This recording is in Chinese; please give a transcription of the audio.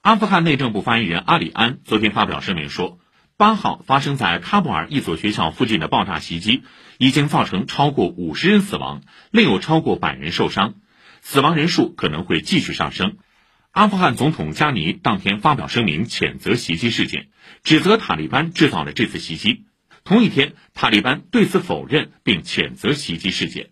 阿富汗内政部发言人阿里安昨天发表声明说八号发生在喀布尔一所学校附近的爆炸袭击已经造成超过五十人死亡另有超过百人受伤死亡人数可能会继续上升。阿富汗总统加尼当天发表声明谴责袭击事件指责塔利班制造了这次袭击。同一天塔利班对此否认并谴责袭击事件。